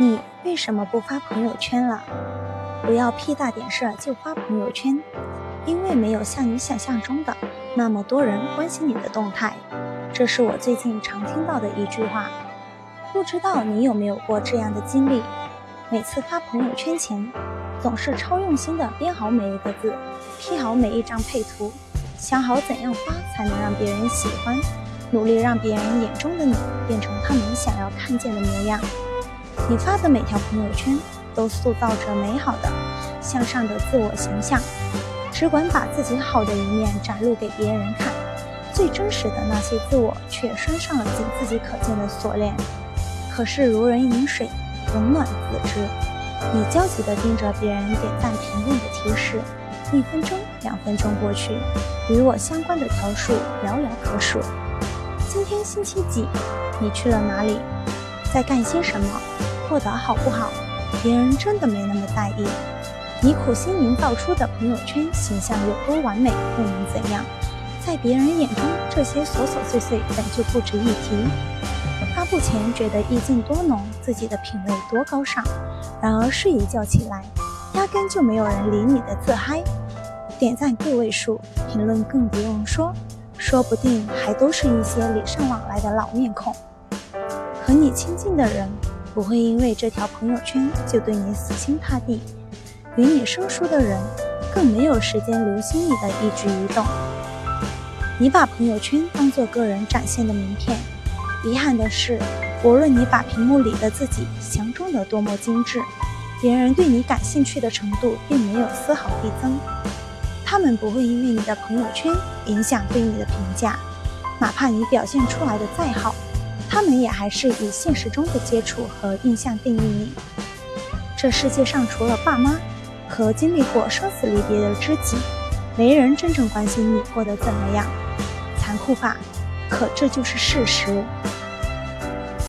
你为什么不发朋友圈了？不要屁大点事儿就发朋友圈，因为没有像你想象中的那么多人关心你的动态。这是我最近常听到的一句话。不知道你有没有过这样的经历？每次发朋友圈前，总是超用心的编好每一个字，P 好每一张配图，想好怎样发才能让别人喜欢，努力让别人眼中的你变成他们想要看见的模样。你发的每条朋友圈都塑造着美好的、向上的自我形象，只管把自己好的一面展露给别人看，最真实的那些自我却拴上了仅自己可见的锁链。可是如人饮水，冷暖自知。你焦急地盯着别人点赞评论的提示，一分钟、两分钟过去，与我相关的条数寥寥可数。今天星期几？你去了哪里？在干些什么？过得好不好，别人真的没那么在意。你苦心营造出的朋友圈形象有多完美，又能怎样？在别人眼中，这些琐琐碎碎本就不值一提。发布前觉得意境多浓，自己的品味多高尚，然而睡一觉起来，压根就没有人理你的自嗨。点赞个位数，评论更不用说，说不定还都是一些礼尚往来的老面孔。和你亲近的人。不会因为这条朋友圈就对你死心塌地，与你生疏的人更没有时间留心你的一举一动。你把朋友圈当做个人展现的名片，遗憾的是，无论你把屏幕里的自己强装得多么精致，别人对你感兴趣的程度并没有丝毫递增。他们不会因为你的朋友圈影响对你的评价，哪怕你表现出来的再好。他们也还是以现实中的接触和印象定义你。这世界上除了爸妈和经历过生死离别的知己，没人真正关心你过得怎么样。残酷吧，可这就是事实。